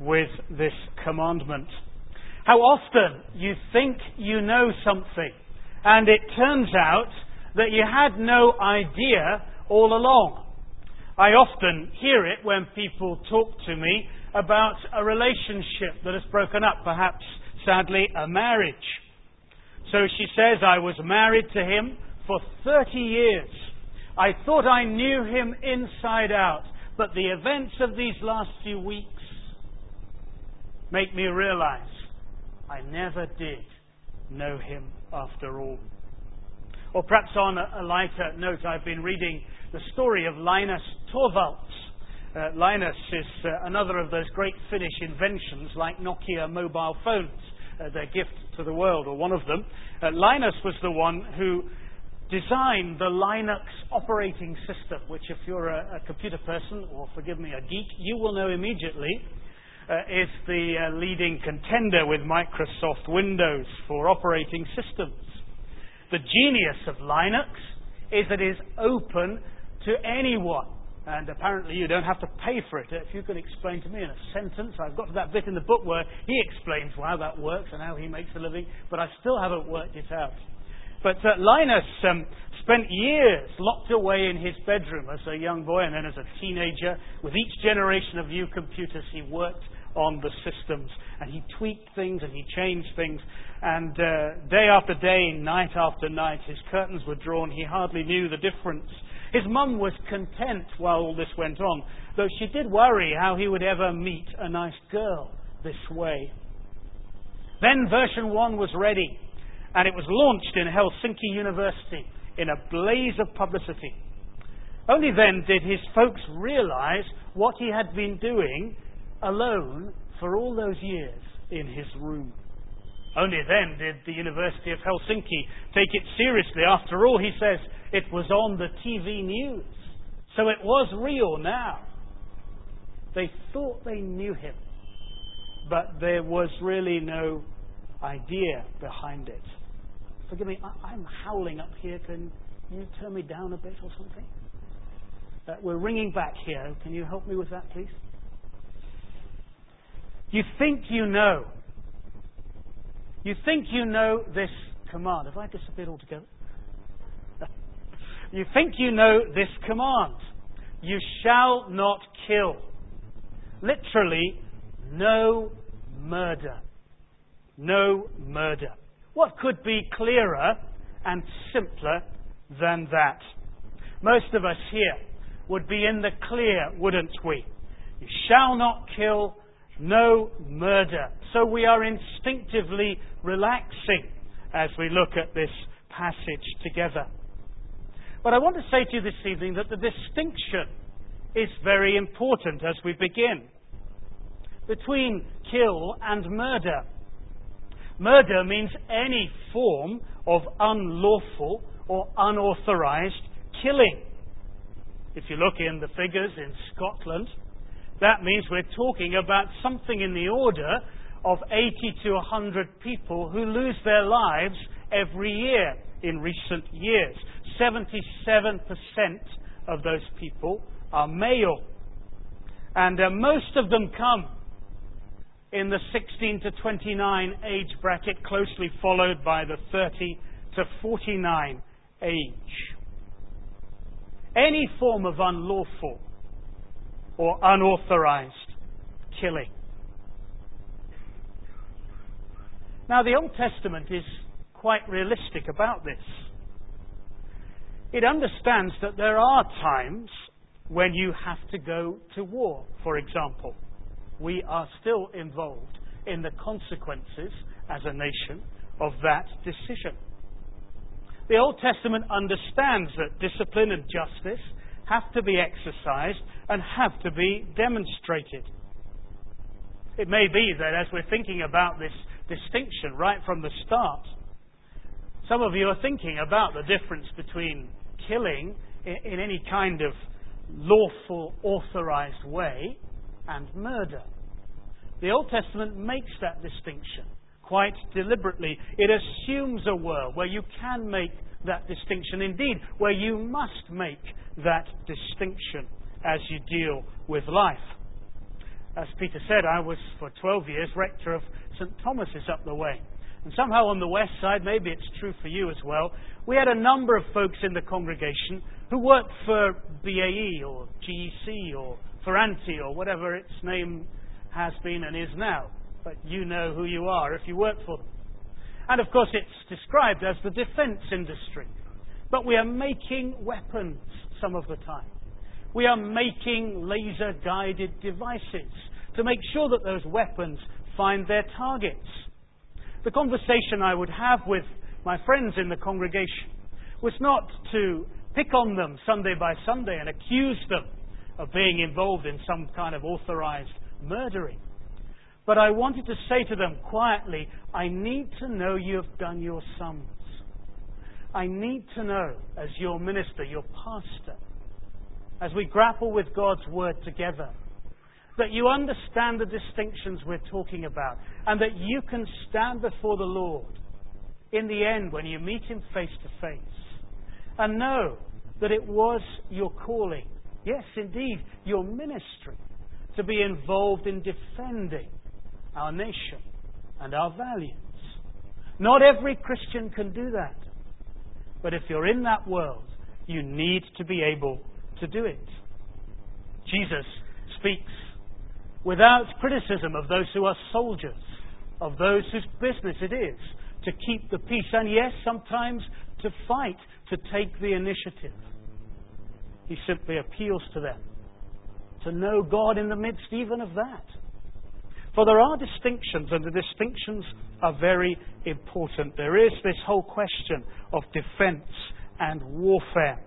with this commandment. How often you think you know something, and it turns out that you had no idea all along. I often hear it when people talk to me about a relationship that has broken up, perhaps, sadly, a marriage. So she says, I was married to him for 30 years. I thought I knew him inside out, but the events of these last few weeks make me realize I never did know him after all. Or perhaps on a lighter note, I've been reading the story of Linus Torvalds. Uh, Linus is uh, another of those great Finnish inventions like Nokia mobile phones, uh, their gift to the world, or one of them. Uh, Linus was the one who designed the Linux operating system, which, if you're a, a computer person, or forgive me, a geek, you will know immediately. Uh, is the uh, leading contender with Microsoft Windows for operating systems. The genius of Linux is that it is open to anyone. And apparently you don't have to pay for it. If you can explain to me in a sentence, I've got to that bit in the book where he explains how that works and how he makes a living, but I still haven't worked it out. But uh, Linus um, spent years locked away in his bedroom as a young boy and then as a teenager. With each generation of new computers, he worked on the systems and he tweaked things and he changed things. And uh, day after day, night after night, his curtains were drawn. He hardly knew the difference his mum was content while all this went on, though she did worry how he would ever meet a nice girl this way. Then version 1 was ready, and it was launched in Helsinki University in a blaze of publicity. Only then did his folks realize what he had been doing alone for all those years in his room. Only then did the University of Helsinki take it seriously. After all, he says, it was on the TV news. So it was real now. They thought they knew him, but there was really no idea behind it. Forgive me, I'm howling up here. Can you turn me down a bit or something? Uh, we're ringing back here. Can you help me with that, please? You think you know. You think you know this command. Have I disappeared altogether? You think you know this command. You shall not kill. Literally, no murder. No murder. What could be clearer and simpler than that? Most of us here would be in the clear, wouldn't we? You shall not kill, no murder. So we are instinctively relaxing as we look at this passage together. But I want to say to you this evening that the distinction is very important as we begin between kill and murder. Murder means any form of unlawful or unauthorized killing. If you look in the figures in Scotland, that means we're talking about something in the order of 80 to 100 people who lose their lives every year in recent years. 77% of those people are male. And uh, most of them come in the 16 to 29 age bracket, closely followed by the 30 to 49 age. Any form of unlawful or unauthorized killing. Now, the Old Testament is quite realistic about this. It understands that there are times when you have to go to war, for example. We are still involved in the consequences as a nation of that decision. The Old Testament understands that discipline and justice have to be exercised and have to be demonstrated. It may be that as we're thinking about this distinction right from the start, some of you are thinking about the difference between killing in any kind of lawful, authorized way and murder. The Old Testament makes that distinction quite deliberately. It assumes a world where you can make that distinction, indeed, where you must make that distinction as you deal with life. as Peter said, I was for 12 years rector of St. Thomas's up the way. And somehow on the west side, maybe it's true for you as well, we had a number of folks in the congregation who worked for BAE or GEC or Ferranti or whatever its name has been and is now. But you know who you are if you work for them. And of course, it's described as the defense industry. But we are making weapons some of the time. We are making laser guided devices to make sure that those weapons find their targets. The conversation I would have with my friends in the congregation was not to pick on them Sunday by Sunday and accuse them of being involved in some kind of authorized murdering. But I wanted to say to them quietly, I need to know you have done your sums. I need to know, as your minister, your pastor, as we grapple with God's Word together, that you understand the distinctions we're talking about, and that you can stand before the Lord in the end when you meet Him face to face, and know that it was your calling, yes, indeed, your ministry, to be involved in defending our nation and our values. Not every Christian can do that. But if you're in that world, you need to be able to do it. Jesus speaks without criticism of those who are soldiers, of those whose business it is to keep the peace, and yes, sometimes to fight, to take the initiative. He simply appeals to them to know God in the midst even of that. For there are distinctions, and the distinctions are very important. There is this whole question of defense and warfare.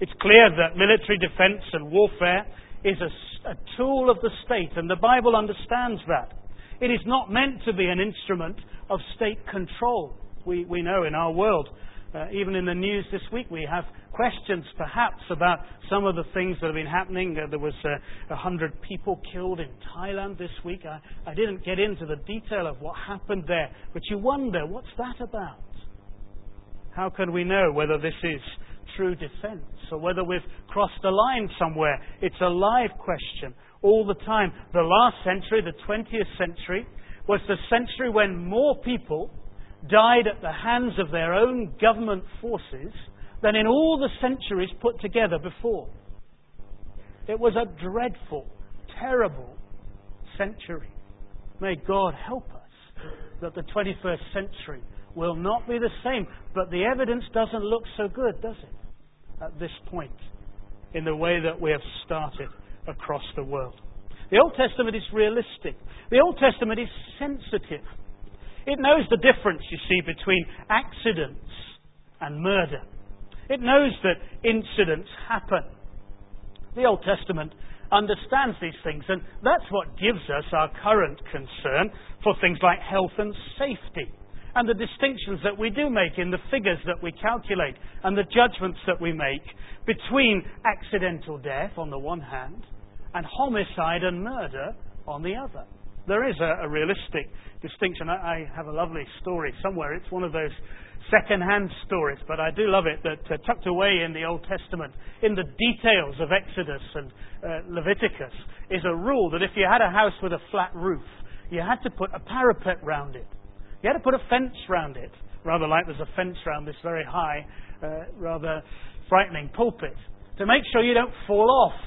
It's clear that military defense and warfare is a, a, tool of the state, and the Bible understands that. It is not meant to be an instrument of state control. We, we know in our world, uh, even in the news this week, we have questions perhaps about some of the things that have been happening. Uh, there was uh, a uh, hundred people killed in Thailand this week. I, I didn't get into the detail of what happened there, but you wonder, what's that about? How can we know whether this is true defense or whether we've crossed a line somewhere. It's a live question all the time. The last century, the 20th century, was the century when more people died at the hands of their own government forces than in all the centuries put together before. It was a dreadful, terrible century. May God help us that the 21st century will not be the same. But the evidence doesn't look so good, does it? at this point in the way that we have started across the world. The Old Testament is realistic. The Old Testament is sensitive. It knows the difference, you see, between accidents and murder. It knows that incidents happen. The Old Testament understands these things, and that's what gives us our current concern for things like health and safety and the distinctions that we do make in the figures that we calculate and the judgments that we make between accidental death on the one hand and homicide and murder on the other. There is a, a realistic distinction. I, I, have a lovely story somewhere. It's one of those second-hand stories, but I do love it that uh, tucked away in the Old Testament, in the details of Exodus and uh, Leviticus, is a rule that if you had a house with a flat roof, you had to put a parapet round it. You had to put a fence round it, rather like there's a fence round this very high, uh, rather frightening pulpit, to make sure you don't fall off.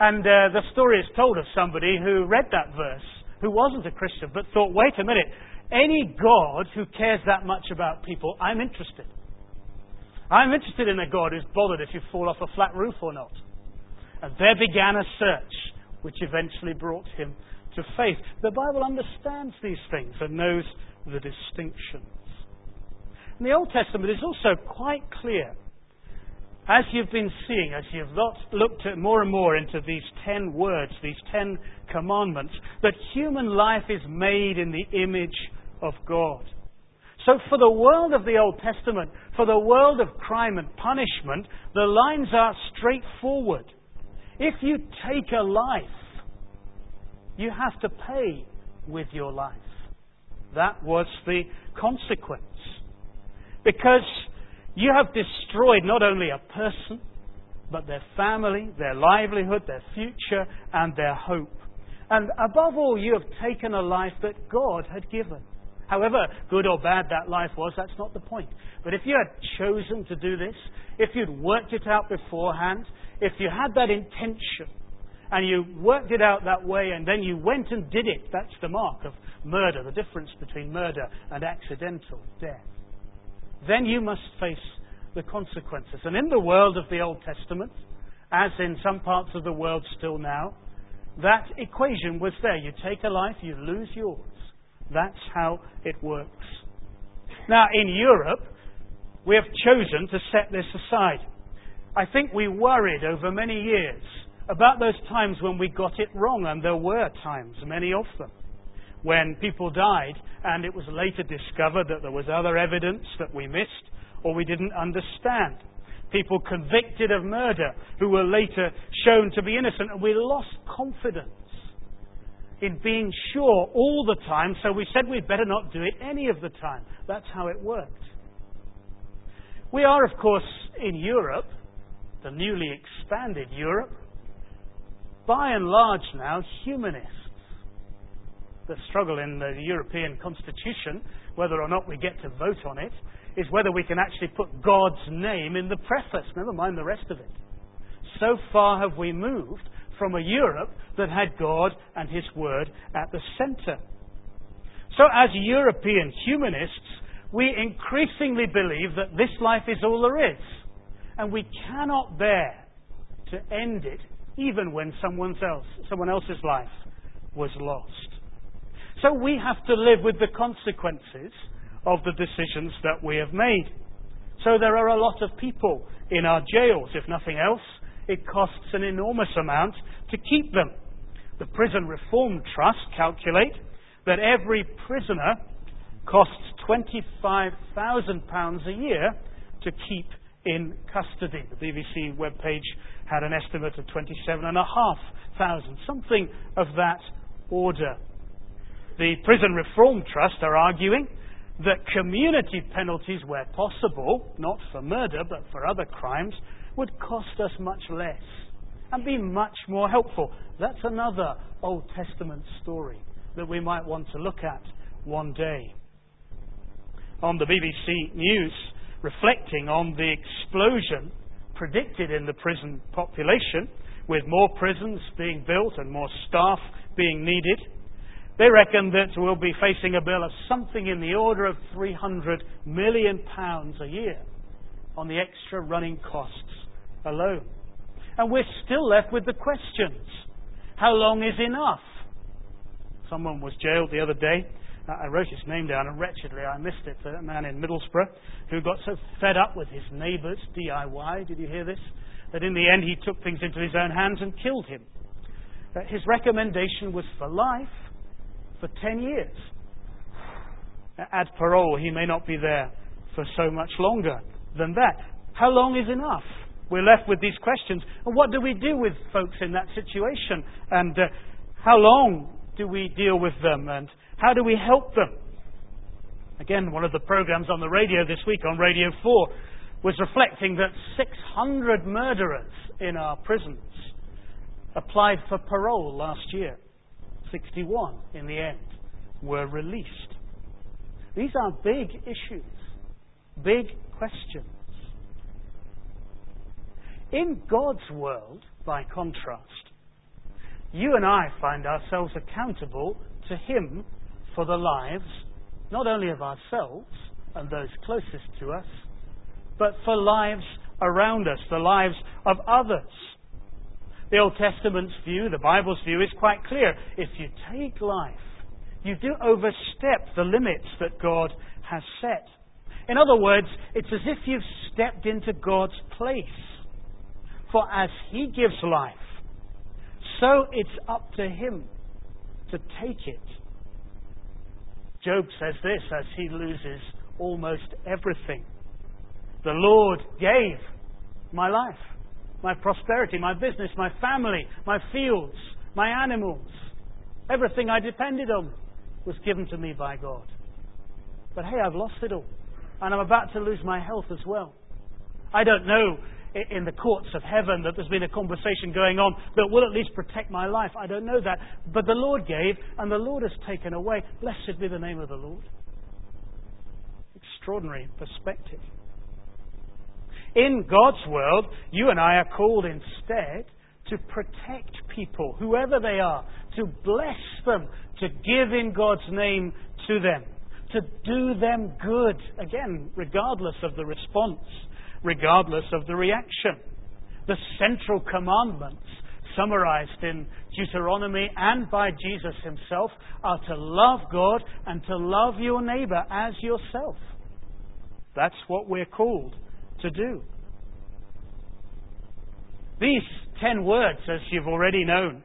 And uh, the story is told of somebody who read that verse, who wasn't a Christian, but thought, wait a minute, any God who cares that much about people, I'm interested. I'm interested in a God who's bothered if you fall off a flat roof or not. And there began a search, which eventually brought him to faith. The Bible understands these things and knows the distinctions. And the Old Testament is also quite clear, as you've been seeing, as you've looked at more and more into these ten words, these ten commandments, that human life is made in the image of God. So, for the world of the Old Testament, for the world of crime and punishment, the lines are straightforward. If you take a life, you have to pay with your life. That was the consequence. Because you have destroyed not only a person, but their family, their livelihood, their future, and their hope. And above all, you have taken a life that God had given. However good or bad that life was, that's not the point. But if you had chosen to do this, if you'd worked it out beforehand, if you had that intention, and you worked it out that way, and then you went and did it, that's the mark of murder, the difference between murder and accidental death. Then you must face the consequences. And in the world of the Old Testament, as in some parts of the world still now, that equation was there. You take a life, you lose yours. That's how it works. Now, in Europe, we have chosen to set this aside. I think we worried over many years about those times when we got it wrong, and there were times, many of them, when people died and it was later discovered that there was other evidence that we missed or we didn't understand. People convicted of murder who were later shown to be innocent, and we lost confidence in being sure all the time, so we said we'd better not do it any of the time. That's how it worked. We are, of course, in Europe, the newly expanded Europe, by and large now humanists. The struggle in the European Constitution, whether or not we get to vote on it, is whether we can actually put God's name in the preface, never mind the rest of it. So far have we moved from a Europe that had God and His Word at the center. So, as European humanists, we increasingly believe that this life is all there is, and we cannot bear to end it even when someone, else, someone else's life was lost. So, we have to live with the consequences of the decisions that we have made. So there are a lot of people in our jails. If nothing else, it costs an enormous amount to keep them. The Prison Reform Trust calculate that every prisoner costs £25,000 a year to keep in custody. The BBC webpage had an estimate of 27,500, something of that order. The Prison Reform Trust are arguing that community penalties, where possible, not for murder but for other crimes, would cost us much less and be much more helpful. That's another Old Testament story that we might want to look at one day. On the BBC News, reflecting on the explosion predicted in the prison population, with more prisons being built and more staff being needed, they reckon that we'll be facing a bill of something in the order of £300 million a year on the extra running costs alone. And we're still left with the questions. How long is enough? Someone was jailed the other day. I wrote his name down and wretchedly I missed it. A man in Middlesbrough who got so fed up with his neighbour's DIY. Did you hear this? That in the end he took things into his own hands and killed him. Uh, his recommendation was for life for 10 years. At parole, he may not be there for so much longer than that. How long is enough? We're left with these questions. And what do we do with folks in that situation? And uh, how long do we deal with them? And how do we help them? Again, one of the programs on the radio this week on Radio 4 was reflecting that 600 murderers in our prisons applied for parole last year. 61 in the end were released. These are big issues, big questions. In God's world, by contrast, you and I find ourselves accountable to Him for the lives not only of ourselves and those closest to us, but for lives around us, the lives of others. The Old Testament's view, the Bible's view, is quite clear. If you take life, you do overstep the limits that God has set. In other words, it's as if you've stepped into God's place. For as He gives life, so it's up to Him to take it. Job says this as he loses almost everything. The Lord gave my life my prosperity, my business, my family, my fields, my animals. Everything I depended on was given to me by God. But hey, I've lost it all. And I'm about to lose my health as well. I don't know in the courts of heaven that there's been a conversation going on that will at least protect my life. I don't know that. But the Lord gave, and the Lord has taken away. Blessed be the name of the Lord. Extraordinary perspective. In God's world, you and I are called instead to protect people, whoever they are, to bless them, to give in God's name to them, to do them good, again, regardless of the response, regardless of the reaction. The central commandments summarized in Deuteronomy and by Jesus himself are to love God and to love your neighbor as yourself. That's what we're called to do. These ten words, as you've already known,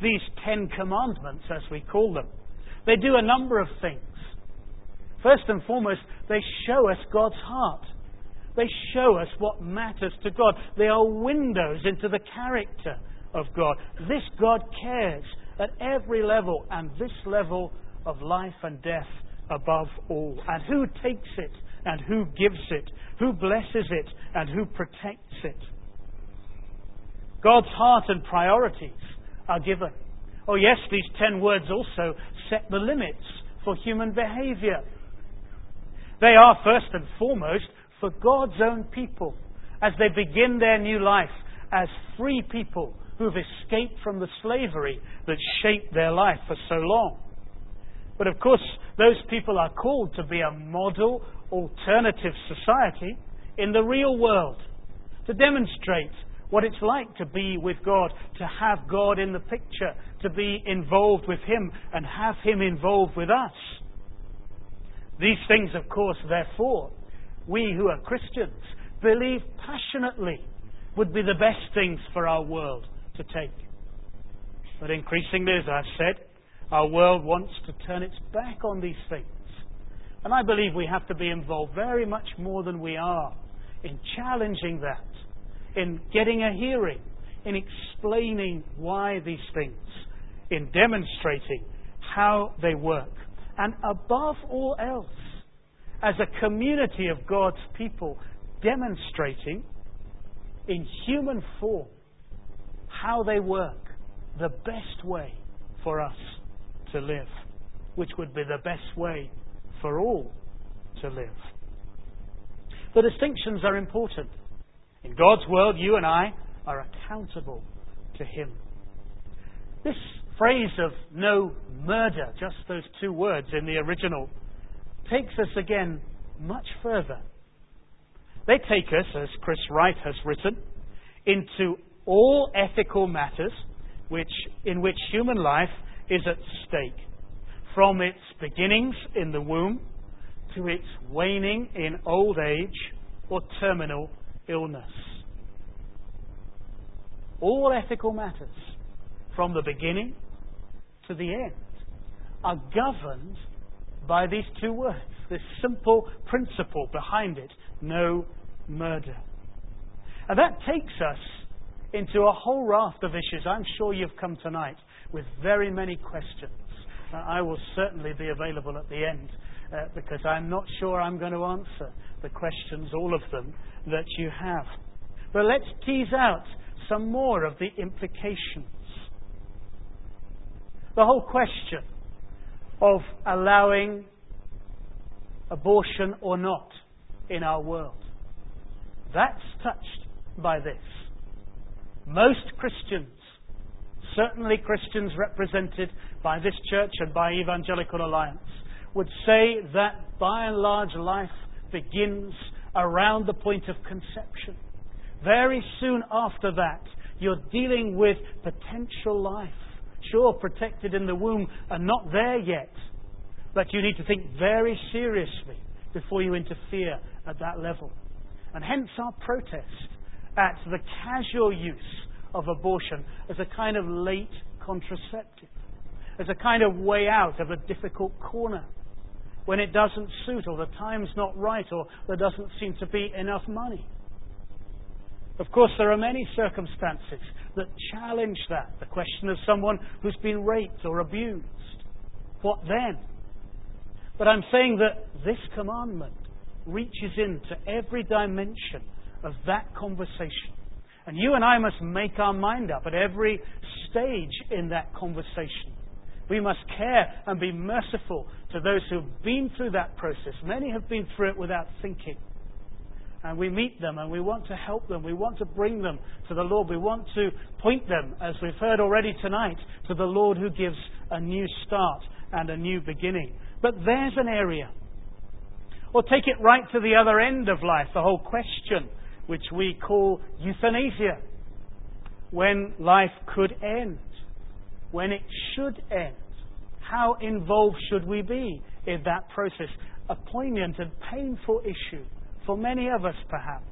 these ten commandments, as we call them, they do a number of things. First and foremost, they show us God's heart. They show us what matters to God. They are windows into the character of God. This God cares at every level, and this level of life and death above all. And who takes it, and who gives it, who blesses it, and who protects it. God's heart and priorities are given. Oh, yes, these ten words also set the limits for human behavior. They are, first and foremost, for God's own people as they begin their new life as free people who've escaped from the slavery that shaped their life for so long. But of course, those people are called to be a model alternative society in the real world, to demonstrate what it's like to be with God, to have God in the picture, to be involved with Him and have Him involved with us. These things, of course, therefore, we who are Christians believe passionately would be the best things for our world to take. But increasingly, as I've said, our world wants to turn its back on these things. And I believe we have to be involved very much more than we are in challenging that in getting a hearing, in explaining why these things, in demonstrating how they work. And above all else, as a community of God's people, demonstrating in human form how they work, the best way for us to live, which would be the best way for all to live. The distinctions are important. In God's world, you and I are accountable to Him. This phrase of no murder, just those two words in the original, takes us again much further. They take us, as Chris Wright has written, into all ethical matters which, in which human life is at stake, from its beginnings in the womb to its waning in old age or terminal illness. All ethical matters, from the beginning to the end, are governed by these two words, this simple principle behind it no murder. And that takes us into a whole raft of issues. I'm sure you've come tonight with very many questions. Uh, I will certainly be available at the end uh, because I'm not sure I'm going to answer the questions, all of them, that you have. But let's tease out some more of the implications. The whole question of allowing abortion or not in our world. That's touched by this. Most Christians, certainly Christians represented by this church and by Evangelical Alliance, would say that by and large life begins around the point of conception. Very soon after that, you're dealing with potential life. Sure, protected in the womb and not there yet. But you need to think very seriously before you interfere at that level. And hence our protest at the casual use of abortion as a kind of late contraceptive, as a kind of way out of a difficult corner when it doesn't suit or the time's not right or there doesn't seem to be enough money. Of course, there are many circumstances that challenge that. The question of someone who's been raped or abused. What then? But I'm saying that this commandment reaches into every dimension of that conversation. And you and I must make our mind up at every stage in that conversation. We must care and be merciful to those who have been through that process. Many have been through it without thinking. And we meet them and we want to help them. We want to bring them to the Lord. We want to point them, as we've heard already tonight, to the Lord who gives a new start and a new beginning. But there's an area. Or take it right to the other end of life, the whole question, which we call euthanasia. When life could end, when it should end. How involved should we be in that process? A poignant and painful issue for many of us, perhaps,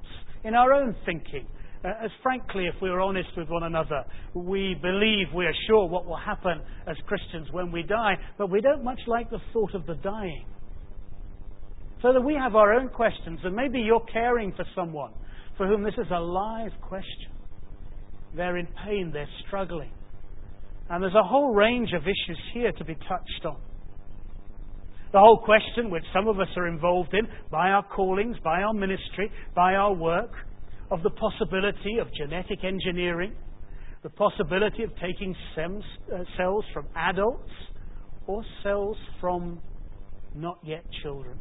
in our own thinking. Uh, as frankly, if we're honest with one another, we believe we are sure what will happen as Christians when we die, but we don't much like the thought of the dying. So that we have our own questions, and maybe you're caring for someone for whom this is a live question. They're in pain, they're struggling. And there's a whole range of issues here to be touched on. The whole question, which some of us are involved in by our callings, by our ministry, by our work, of the possibility of genetic engineering, the possibility of taking uh, cells from adults or cells from not yet children.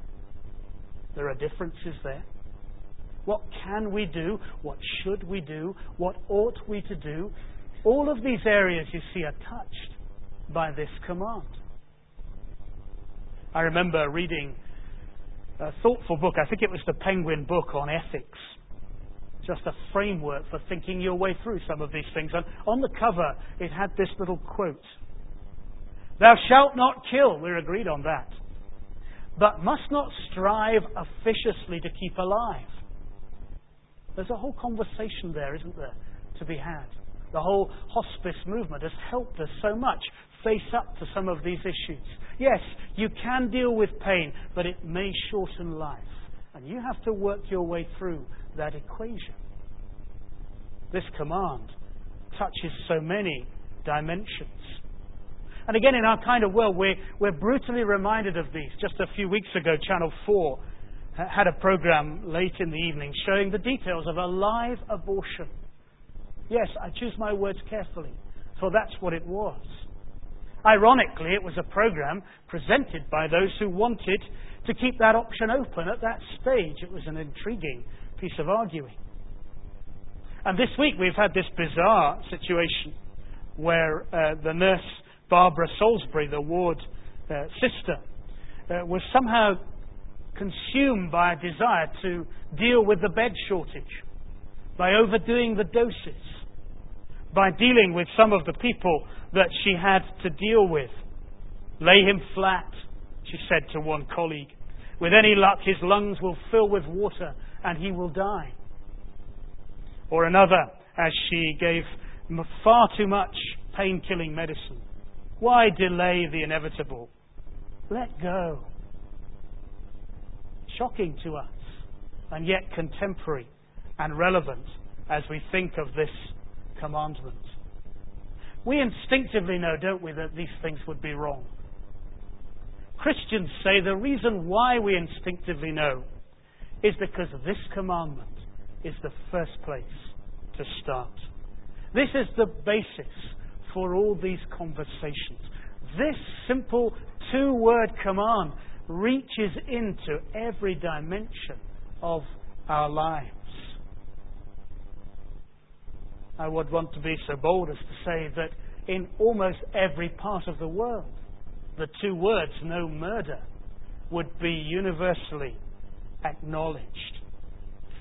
There are differences there. What can we do? What should we do? What ought we to do? All of these areas you see are touched by this command. I remember reading a thoughtful book, I think it was the Penguin book on ethics. Just a framework for thinking your way through some of these things. And on the cover, it had this little quote Thou shalt not kill. We're agreed on that. But must not strive officiously to keep alive. There's a whole conversation there, isn't there, to be had. The whole hospice movement has helped us so much face up to some of these issues. Yes, you can deal with pain, but it may shorten life. And you have to work your way through that equation. This command touches so many dimensions. And again, in our kind of world, we're, we're brutally reminded of these. Just a few weeks ago, Channel 4 had a program late in the evening showing the details of a live abortion. Yes, I choose my words carefully, for that's what it was. Ironically, it was a program presented by those who wanted to keep that option open at that stage. It was an intriguing piece of arguing. And this week we've had this bizarre situation where uh, the nurse Barbara Salisbury, the ward uh, sister, uh, was somehow consumed by a desire to deal with the bed shortage by overdoing the doses by dealing with some of the people that she had to deal with. Lay him flat, she said to one colleague. With any luck, his lungs will fill with water and he will die. Or another, as she gave far too much pain killing medicine. Why delay the inevitable? Let go. Shocking to us, and yet contemporary and relevant as we think of this commandment. We instinctively know, don't we, that these things would be wrong. Christians say the reason why we instinctively know is because this commandment is the first place to start. This is the basis for all these conversations. This simple two word command reaches into every dimension of our lives. I would want to be so bold as to say that in almost every part of the world, the two words, no murder, would be universally acknowledged.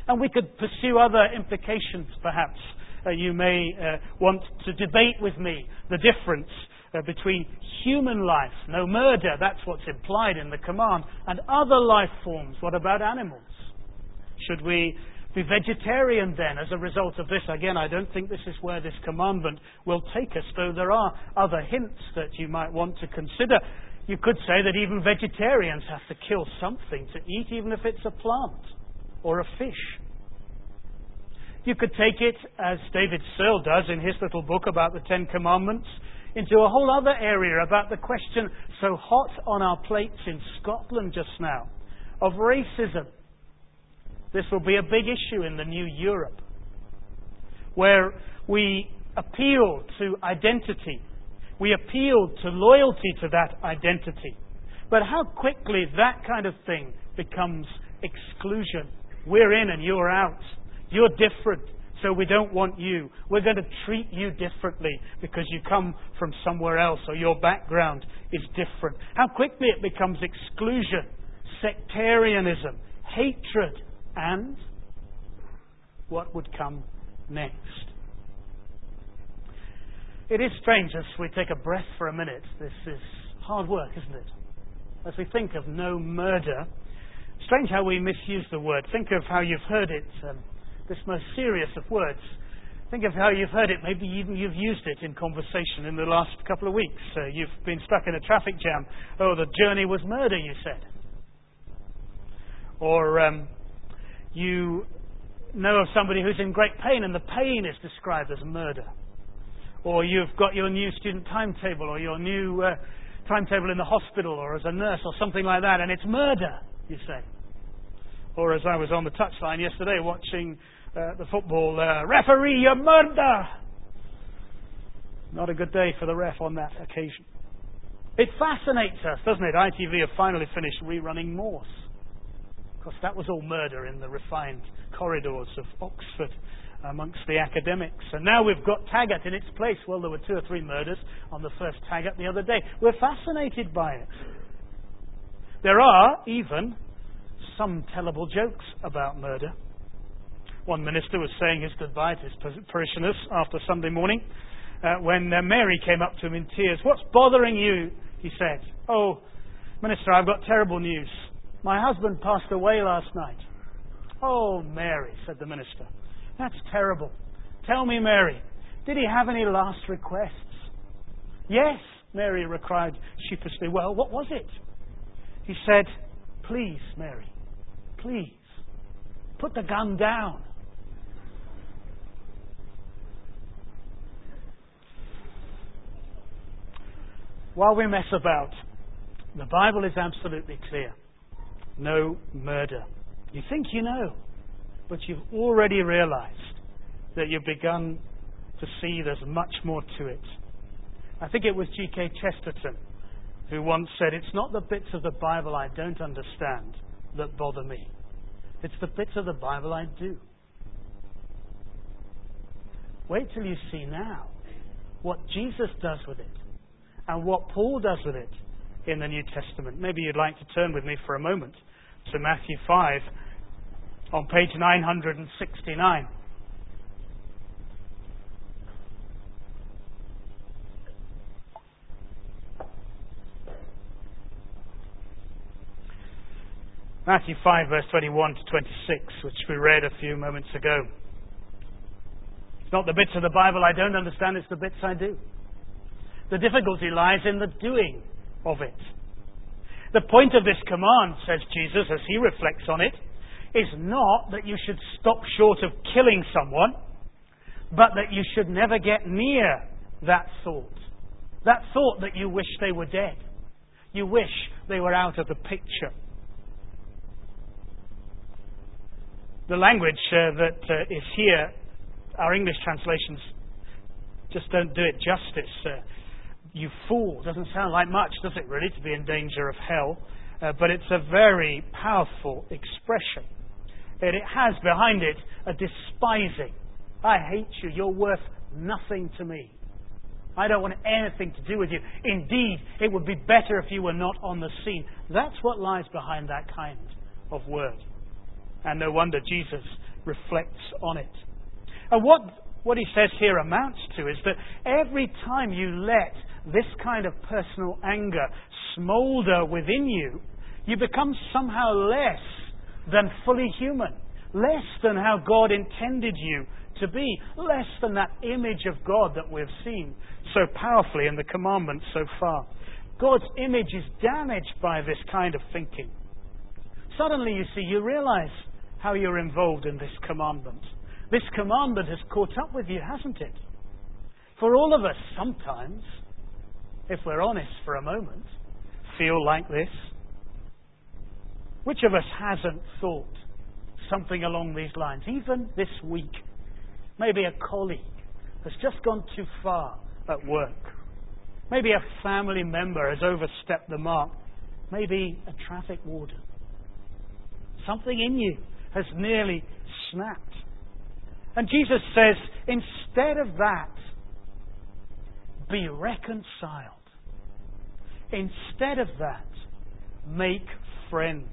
And we could pursue other implications, perhaps. Uh, you may uh, want to debate with me the difference uh, between human life, no murder, that's what's implied in the command, and other life forms. What about animals? Should we be vegetarian then as a result of this. Again, I don't think this is where this commandment will take us, though there are other hints that you might want to consider. You could say that even vegetarians have to kill something to eat, even if it's a plant or a fish. You could take it, as David Searle does in his little book about the Ten Commandments, into a whole other area about the question so hot on our plates in Scotland just now of racism This will be a big issue in the new Europe, where we appeal to identity. We appeal to loyalty to that identity. But how quickly that kind of thing becomes exclusion. We're in and you're out. You're different, so we don't want you. We're going to treat you differently because you come from somewhere else or your background is different. How quickly it becomes exclusion, sectarianism, hatred, and what would come next. It is strange as we take a breath for a minute. This is hard work, isn't it? As we think of no murder, strange how we misuse the word. Think of how you've heard it, um, this most serious of words. Think of how you've heard it. Maybe even you've used it in conversation in the last couple of weeks. Uh, you've been stuck in a traffic jam. Oh, the journey was murder, you said. Or um, you know of somebody who's in great pain and the pain is described as murder. Or you've got your new student timetable or your new uh, timetable in the hospital or as a nurse or something like that and it's murder, you say. Or as I was on the touchline yesterday watching the football, uh, referee, you murder! Not a good day for the ref on that occasion. It fascinates us, doesn't it? ITV have finally finished rerunning Morse Of course, that was all murder in the refined corridors of Oxford amongst the academics. And now we've got Taggart in its place. Well, there were two or three murders on the first Taggart the other day. We're fascinated by it. There are even some tellable jokes about murder. One minister was saying his goodbye to his parishioners after Sunday morning uh, when uh, Mary came up to him in tears. What's bothering you? He said. Oh, Minister, I've got terrible news. My husband passed away last night. Oh, Mary, said the minister. That's terrible. Tell me, Mary, did he have any last requests? Yes, Mary replied sheepishly. Well, what was it? He said, Please, Mary, please, put the gun down. While we mess about, the Bible is absolutely clear no murder. You think you know, but you've already realized that you've begun to see there's much more to it. I think it was G.K. Chesterton who once said, It's not the bits of the Bible I don't understand that bother me, it's the bits of the Bible I do. Wait till you see now what Jesus does with it and what Paul does with it in the New Testament. Maybe you'd like to turn with me for a moment to Matthew 5 on page 969. Matthew 5, verse 21 to 26, which we read a few moments ago. It's not the bits of the Bible I don't understand, it's the bits I do. The difficulty lies in the doing of it. The point of this command, says Jesus as he reflects on it, is not that you should stop short of killing someone, but that you should never get near that thought. That thought that you wish they were dead. You wish they were out of the picture. The language uh, that uh, is here, our English translations just don't do it justice. Uh, you fool. Doesn't sound like much, does it, really, to be in danger of hell? Uh, but it's a very powerful expression. And it has behind it a despising. I hate you. You're worth nothing to me. I don't want anything to do with you. Indeed, it would be better if you were not on the scene. That's what lies behind that kind of word. And no wonder Jesus reflects on it. And what, what he says here amounts to is that every time you let this kind of personal anger smolder within you, you become somehow less than fully human, less than how God intended you to be, less than that image of God that we've seen so powerfully in the commandments so far. God's image is damaged by this kind of thinking. Suddenly, you see, you realize how you're involved in this commandment. This commandment has caught up with you, hasn't it? For all of us, sometimes, if we're honest for a moment, feel like this? Which of us hasn't thought something along these lines, even this week. Maybe a colleague has just gone too far at work. Maybe a family member has overstepped the mark. Maybe a traffic warden. Something in you has nearly snapped. And Jesus says, instead of that, be reconciled. Instead of that, make friends.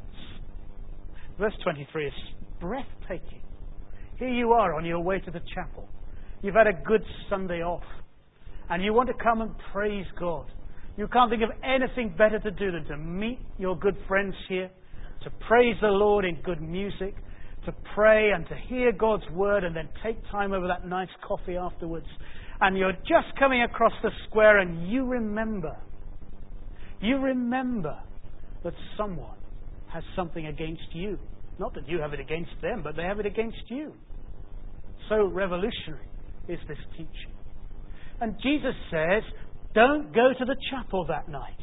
Verse 23 is breathtaking. Here you are on your way to the chapel. You've had a good Sunday off. And you want to come and praise God. You can't think of anything better to do than to meet your good friends here, to praise the Lord in good music, to pray and to hear God's word, and then take time over that nice coffee afterwards. And you're just coming across the square and you remember, you remember that someone has something against you. Not that you have it against them, but they have it against you. So revolutionary is this teaching. And Jesus says, don't go to the chapel that night.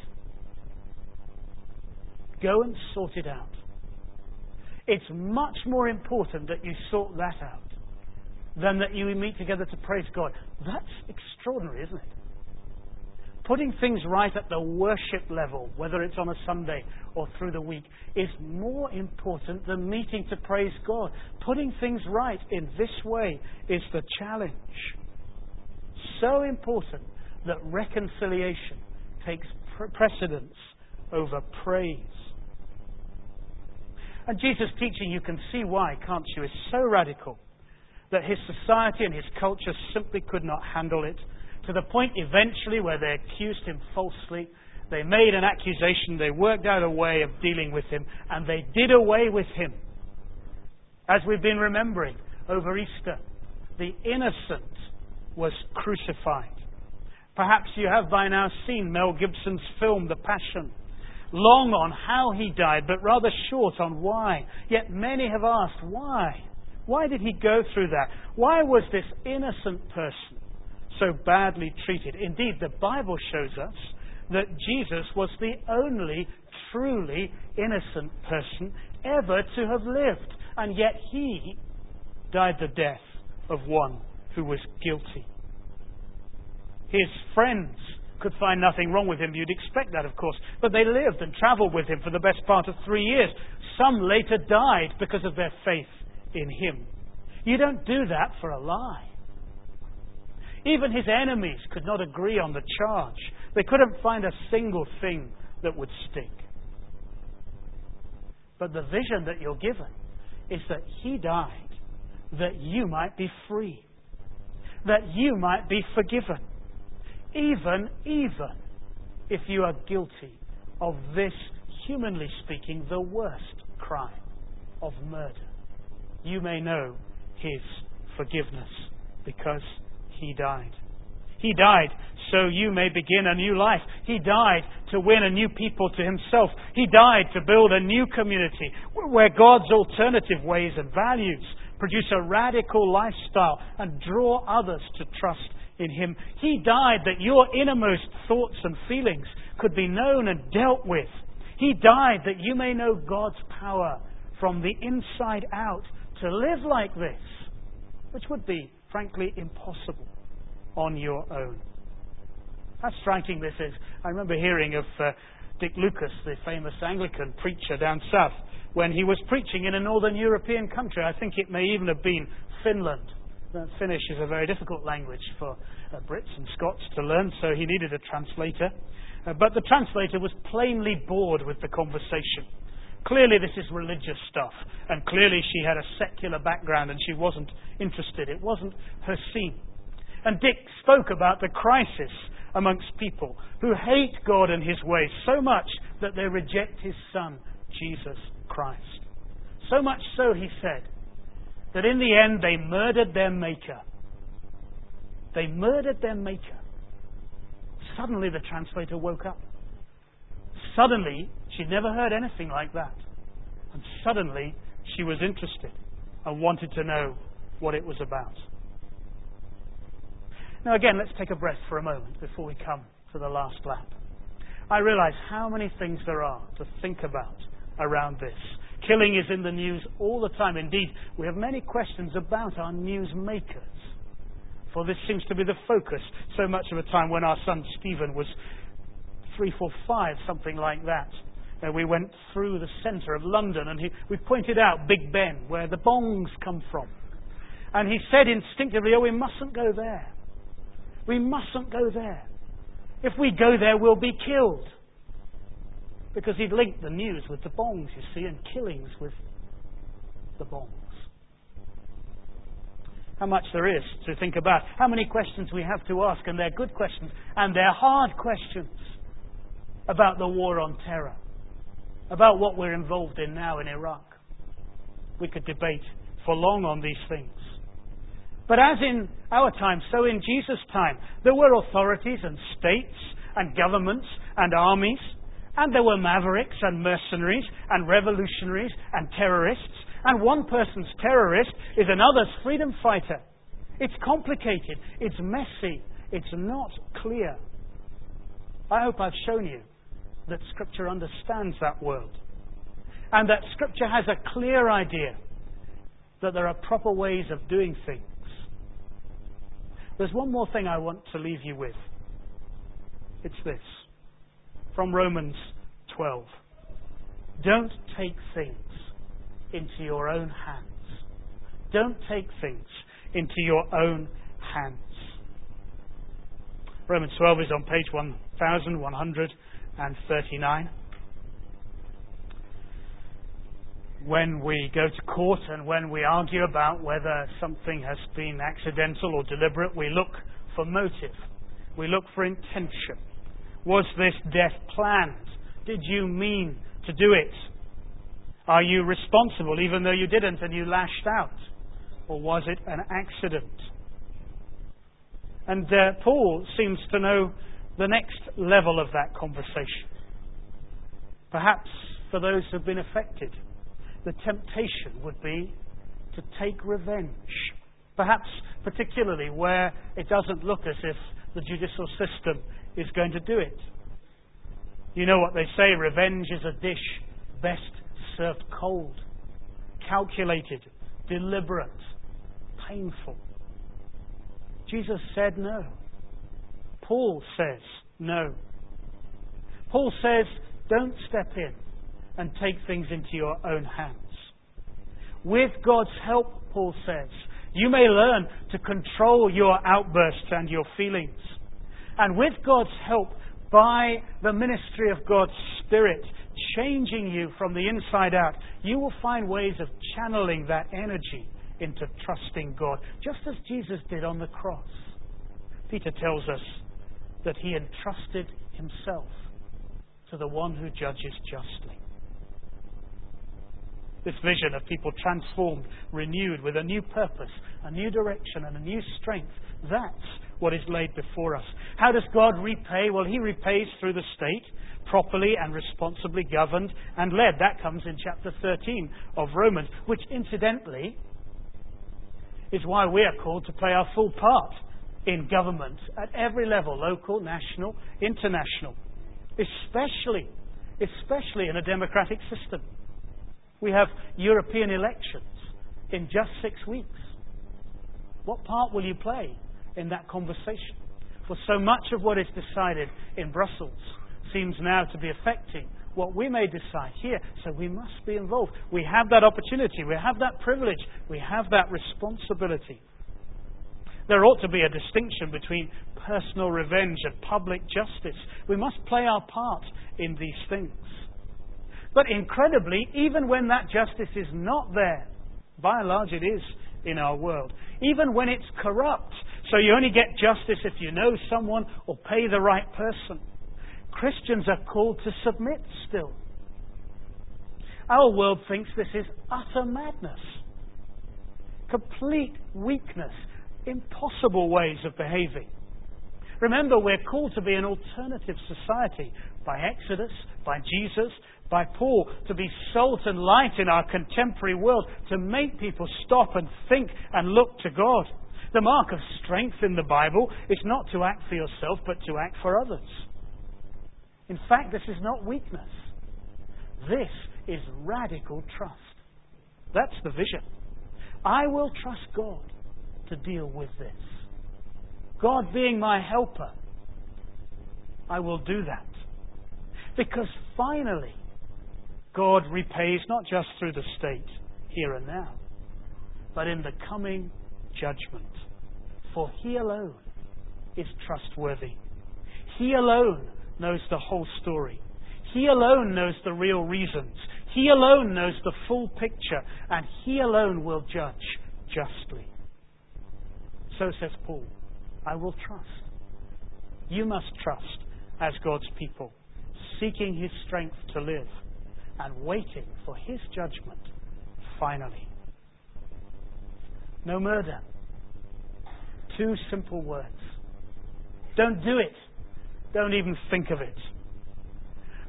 Go and sort it out. It's much more important that you sort that out than that you meet together to praise God. That's extraordinary, isn't it? Putting things right at the worship level, whether it's on a Sunday or through the week, is more important than meeting to praise God. Putting things right in this way is the challenge. So important that reconciliation takes precedence over praise. And Jesus' teaching, you can see why, can't you, is so radical that his society and his culture simply could not handle it to the point eventually where they accused him falsely. They made an accusation, they worked out a way of dealing with him, and they did away with him. As we've been remembering over Easter, the innocent was crucified. Perhaps you have by now seen Mel Gibson's film, The Passion. Long on how he died, but rather short on why. Yet many have asked, why? Why did he go through that? Why was this innocent person so badly treated. Indeed, the Bible shows us that Jesus was the only truly innocent person ever to have lived, and yet he died the death of one who was guilty. His friends could find nothing wrong with him. You'd expect that, of course. But they lived and traveled with him for the best part of three years. Some later died because of their faith in him. You don't do that for a lie. Even his enemies could not agree on the charge. They couldn't find a single thing that would stick. But the vision that you're given is that he died that you might be free, that you might be forgiven, even, even if you are guilty of this, humanly speaking, the worst crime of murder. You may know his forgiveness because he died. He died so you may begin a new life. He died to win a new people to himself. He died to build a new community where God's alternative ways and values produce a radical lifestyle and draw others to trust in him. He died that your innermost thoughts and feelings could be known and dealt with. He died that you may know God's power from the inside out to live like this, which would be, frankly, impossible on your own. How striking this is. I remember hearing of uh, Dick Lucas, the famous Anglican preacher down south, when he was preaching in a northern European country. I think it may even have been Finland. Uh, Finnish is a very difficult language for uh, Brits and Scots to learn, so he needed a translator. Uh, but the translator was plainly bored with the conversation. Clearly, this is religious stuff, and clearly, she had a secular background and she wasn't interested. It wasn't her scene. And Dick spoke about the crisis amongst people who hate God and His ways so much that they reject His Son, Jesus Christ. So much so, he said, that in the end they murdered their Maker. They murdered their Maker. Suddenly the translator woke up. Suddenly, she'd never heard anything like that. And suddenly, she was interested and wanted to know what it was about. Now, again, let's take a breath for a moment before we come to the last lap. I realize how many things there are to think about around this. Killing is in the news all the time. Indeed, we have many questions about our news makers. For this seems to be the focus so much of the time when our son Stephen was three, four, five, something like that. Uh, we went through the centre of London and he, we pointed out Big Ben, where the bongs come from. And he said instinctively, Oh, we mustn't go there. We mustn't go there. If we go there, we'll be killed. Because he'd linked the news with the bongs, you see, and killings with the bongs. How much there is to think about. How many questions we have to ask, and they're good questions, and they're hard questions about the war on terror, about what we're involved in now in Iraq. We could debate for long on these things. But as in our time, so in Jesus' time, there were authorities and states and governments and armies, and there were mavericks and mercenaries and revolutionaries and terrorists, and one person's terrorist is another's freedom fighter. It's complicated, it's messy, it's not clear. I hope I've shown you that Scripture understands that world, and that Scripture has a clear idea that there are proper ways of doing things there's one more thing I want to leave you with. It's this from Romans 12. Don't take things into your own hands. Don't take things into your own hands. Romans 12 is on page 1139 when we go to court and when we argue about whether something has been accidental or deliberate, we look for motive. We look for intention. Was this death planned? Did you mean to do it? Are you responsible even though you didn't and you lashed out? Or was it an accident? And uh, Paul seems to know the next level of that conversation. Perhaps for those who've been affected the temptation would be to take revenge. Perhaps particularly where it doesn't look as if the judicial system is going to do it. You know what they say revenge is a dish best served cold, calculated, deliberate, painful. Jesus said no. Paul says no. Paul says, don't step in and take things into your own hands. With God's help, Paul says, you may learn to control your outbursts and your feelings. And with God's help, by the ministry of God's Spirit, changing you from the inside out, you will find ways of channeling that energy into trusting God, just as Jesus did on the cross. Peter tells us that he entrusted himself to the one who judges justly. This vision of people transformed, renewed with a new purpose, a new direction, and a new strength. That's what is laid before us. How does God repay? Well, He repays through the state, properly and responsibly governed and led. That comes in chapter 13 of Romans, which incidentally is why we are called to play our full part in government at every level local, national, international, especially, especially in a democratic system. We have European elections in just six weeks. What part will you play in that conversation? For so much of what is decided in Brussels seems now to be affecting what we may decide here. So we must be involved. We have that opportunity. We have that privilege. We have that responsibility. There ought to be a distinction between personal revenge and public justice. We must play our part in these things. But incredibly, even when that justice is not there, by and large it is in our world, even when it's corrupt, so you only get justice if you know someone or pay the right person, Christians are called to submit still. Our world thinks this is utter madness, complete weakness, impossible ways of behaving. Remember, we're called to be an alternative society by Exodus, by Jesus, by Paul to be salt and light in our contemporary world, to make people stop and think and look to God. The mark of strength in the Bible is not to act for yourself, but to act for others. In fact, this is not weakness. This is radical trust. That's the vision. I will trust God to deal with this. God being my helper, I will do that. Because finally, God repays not just through the state here and now, but in the coming judgment. For He alone is trustworthy. He alone knows the whole story. He alone knows the real reasons. He alone knows the full picture, and He alone will judge justly. So says Paul, I will trust. You must trust as God's people, seeking His strength to live and waiting for His judgment finally. No murder. Two simple words. Don't do it. Don't even think of it.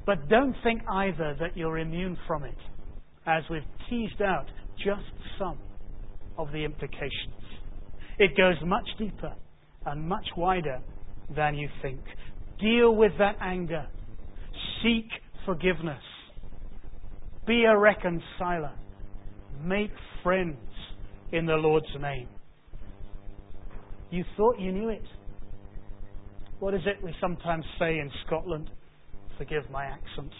But don't think either that you're immune from it, as we've teased out just some of the implications. It goes much deeper and much wider than you think. Deal with that anger. Seek forgiveness. Be a reconciler. Make friends in the Lord's name. You thought you knew it. What is it we sometimes say in Scotland? Forgive my accent.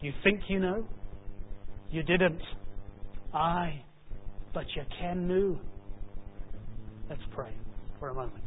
You think you know? You didn't. Aye, but you can know. Let's pray for a moment.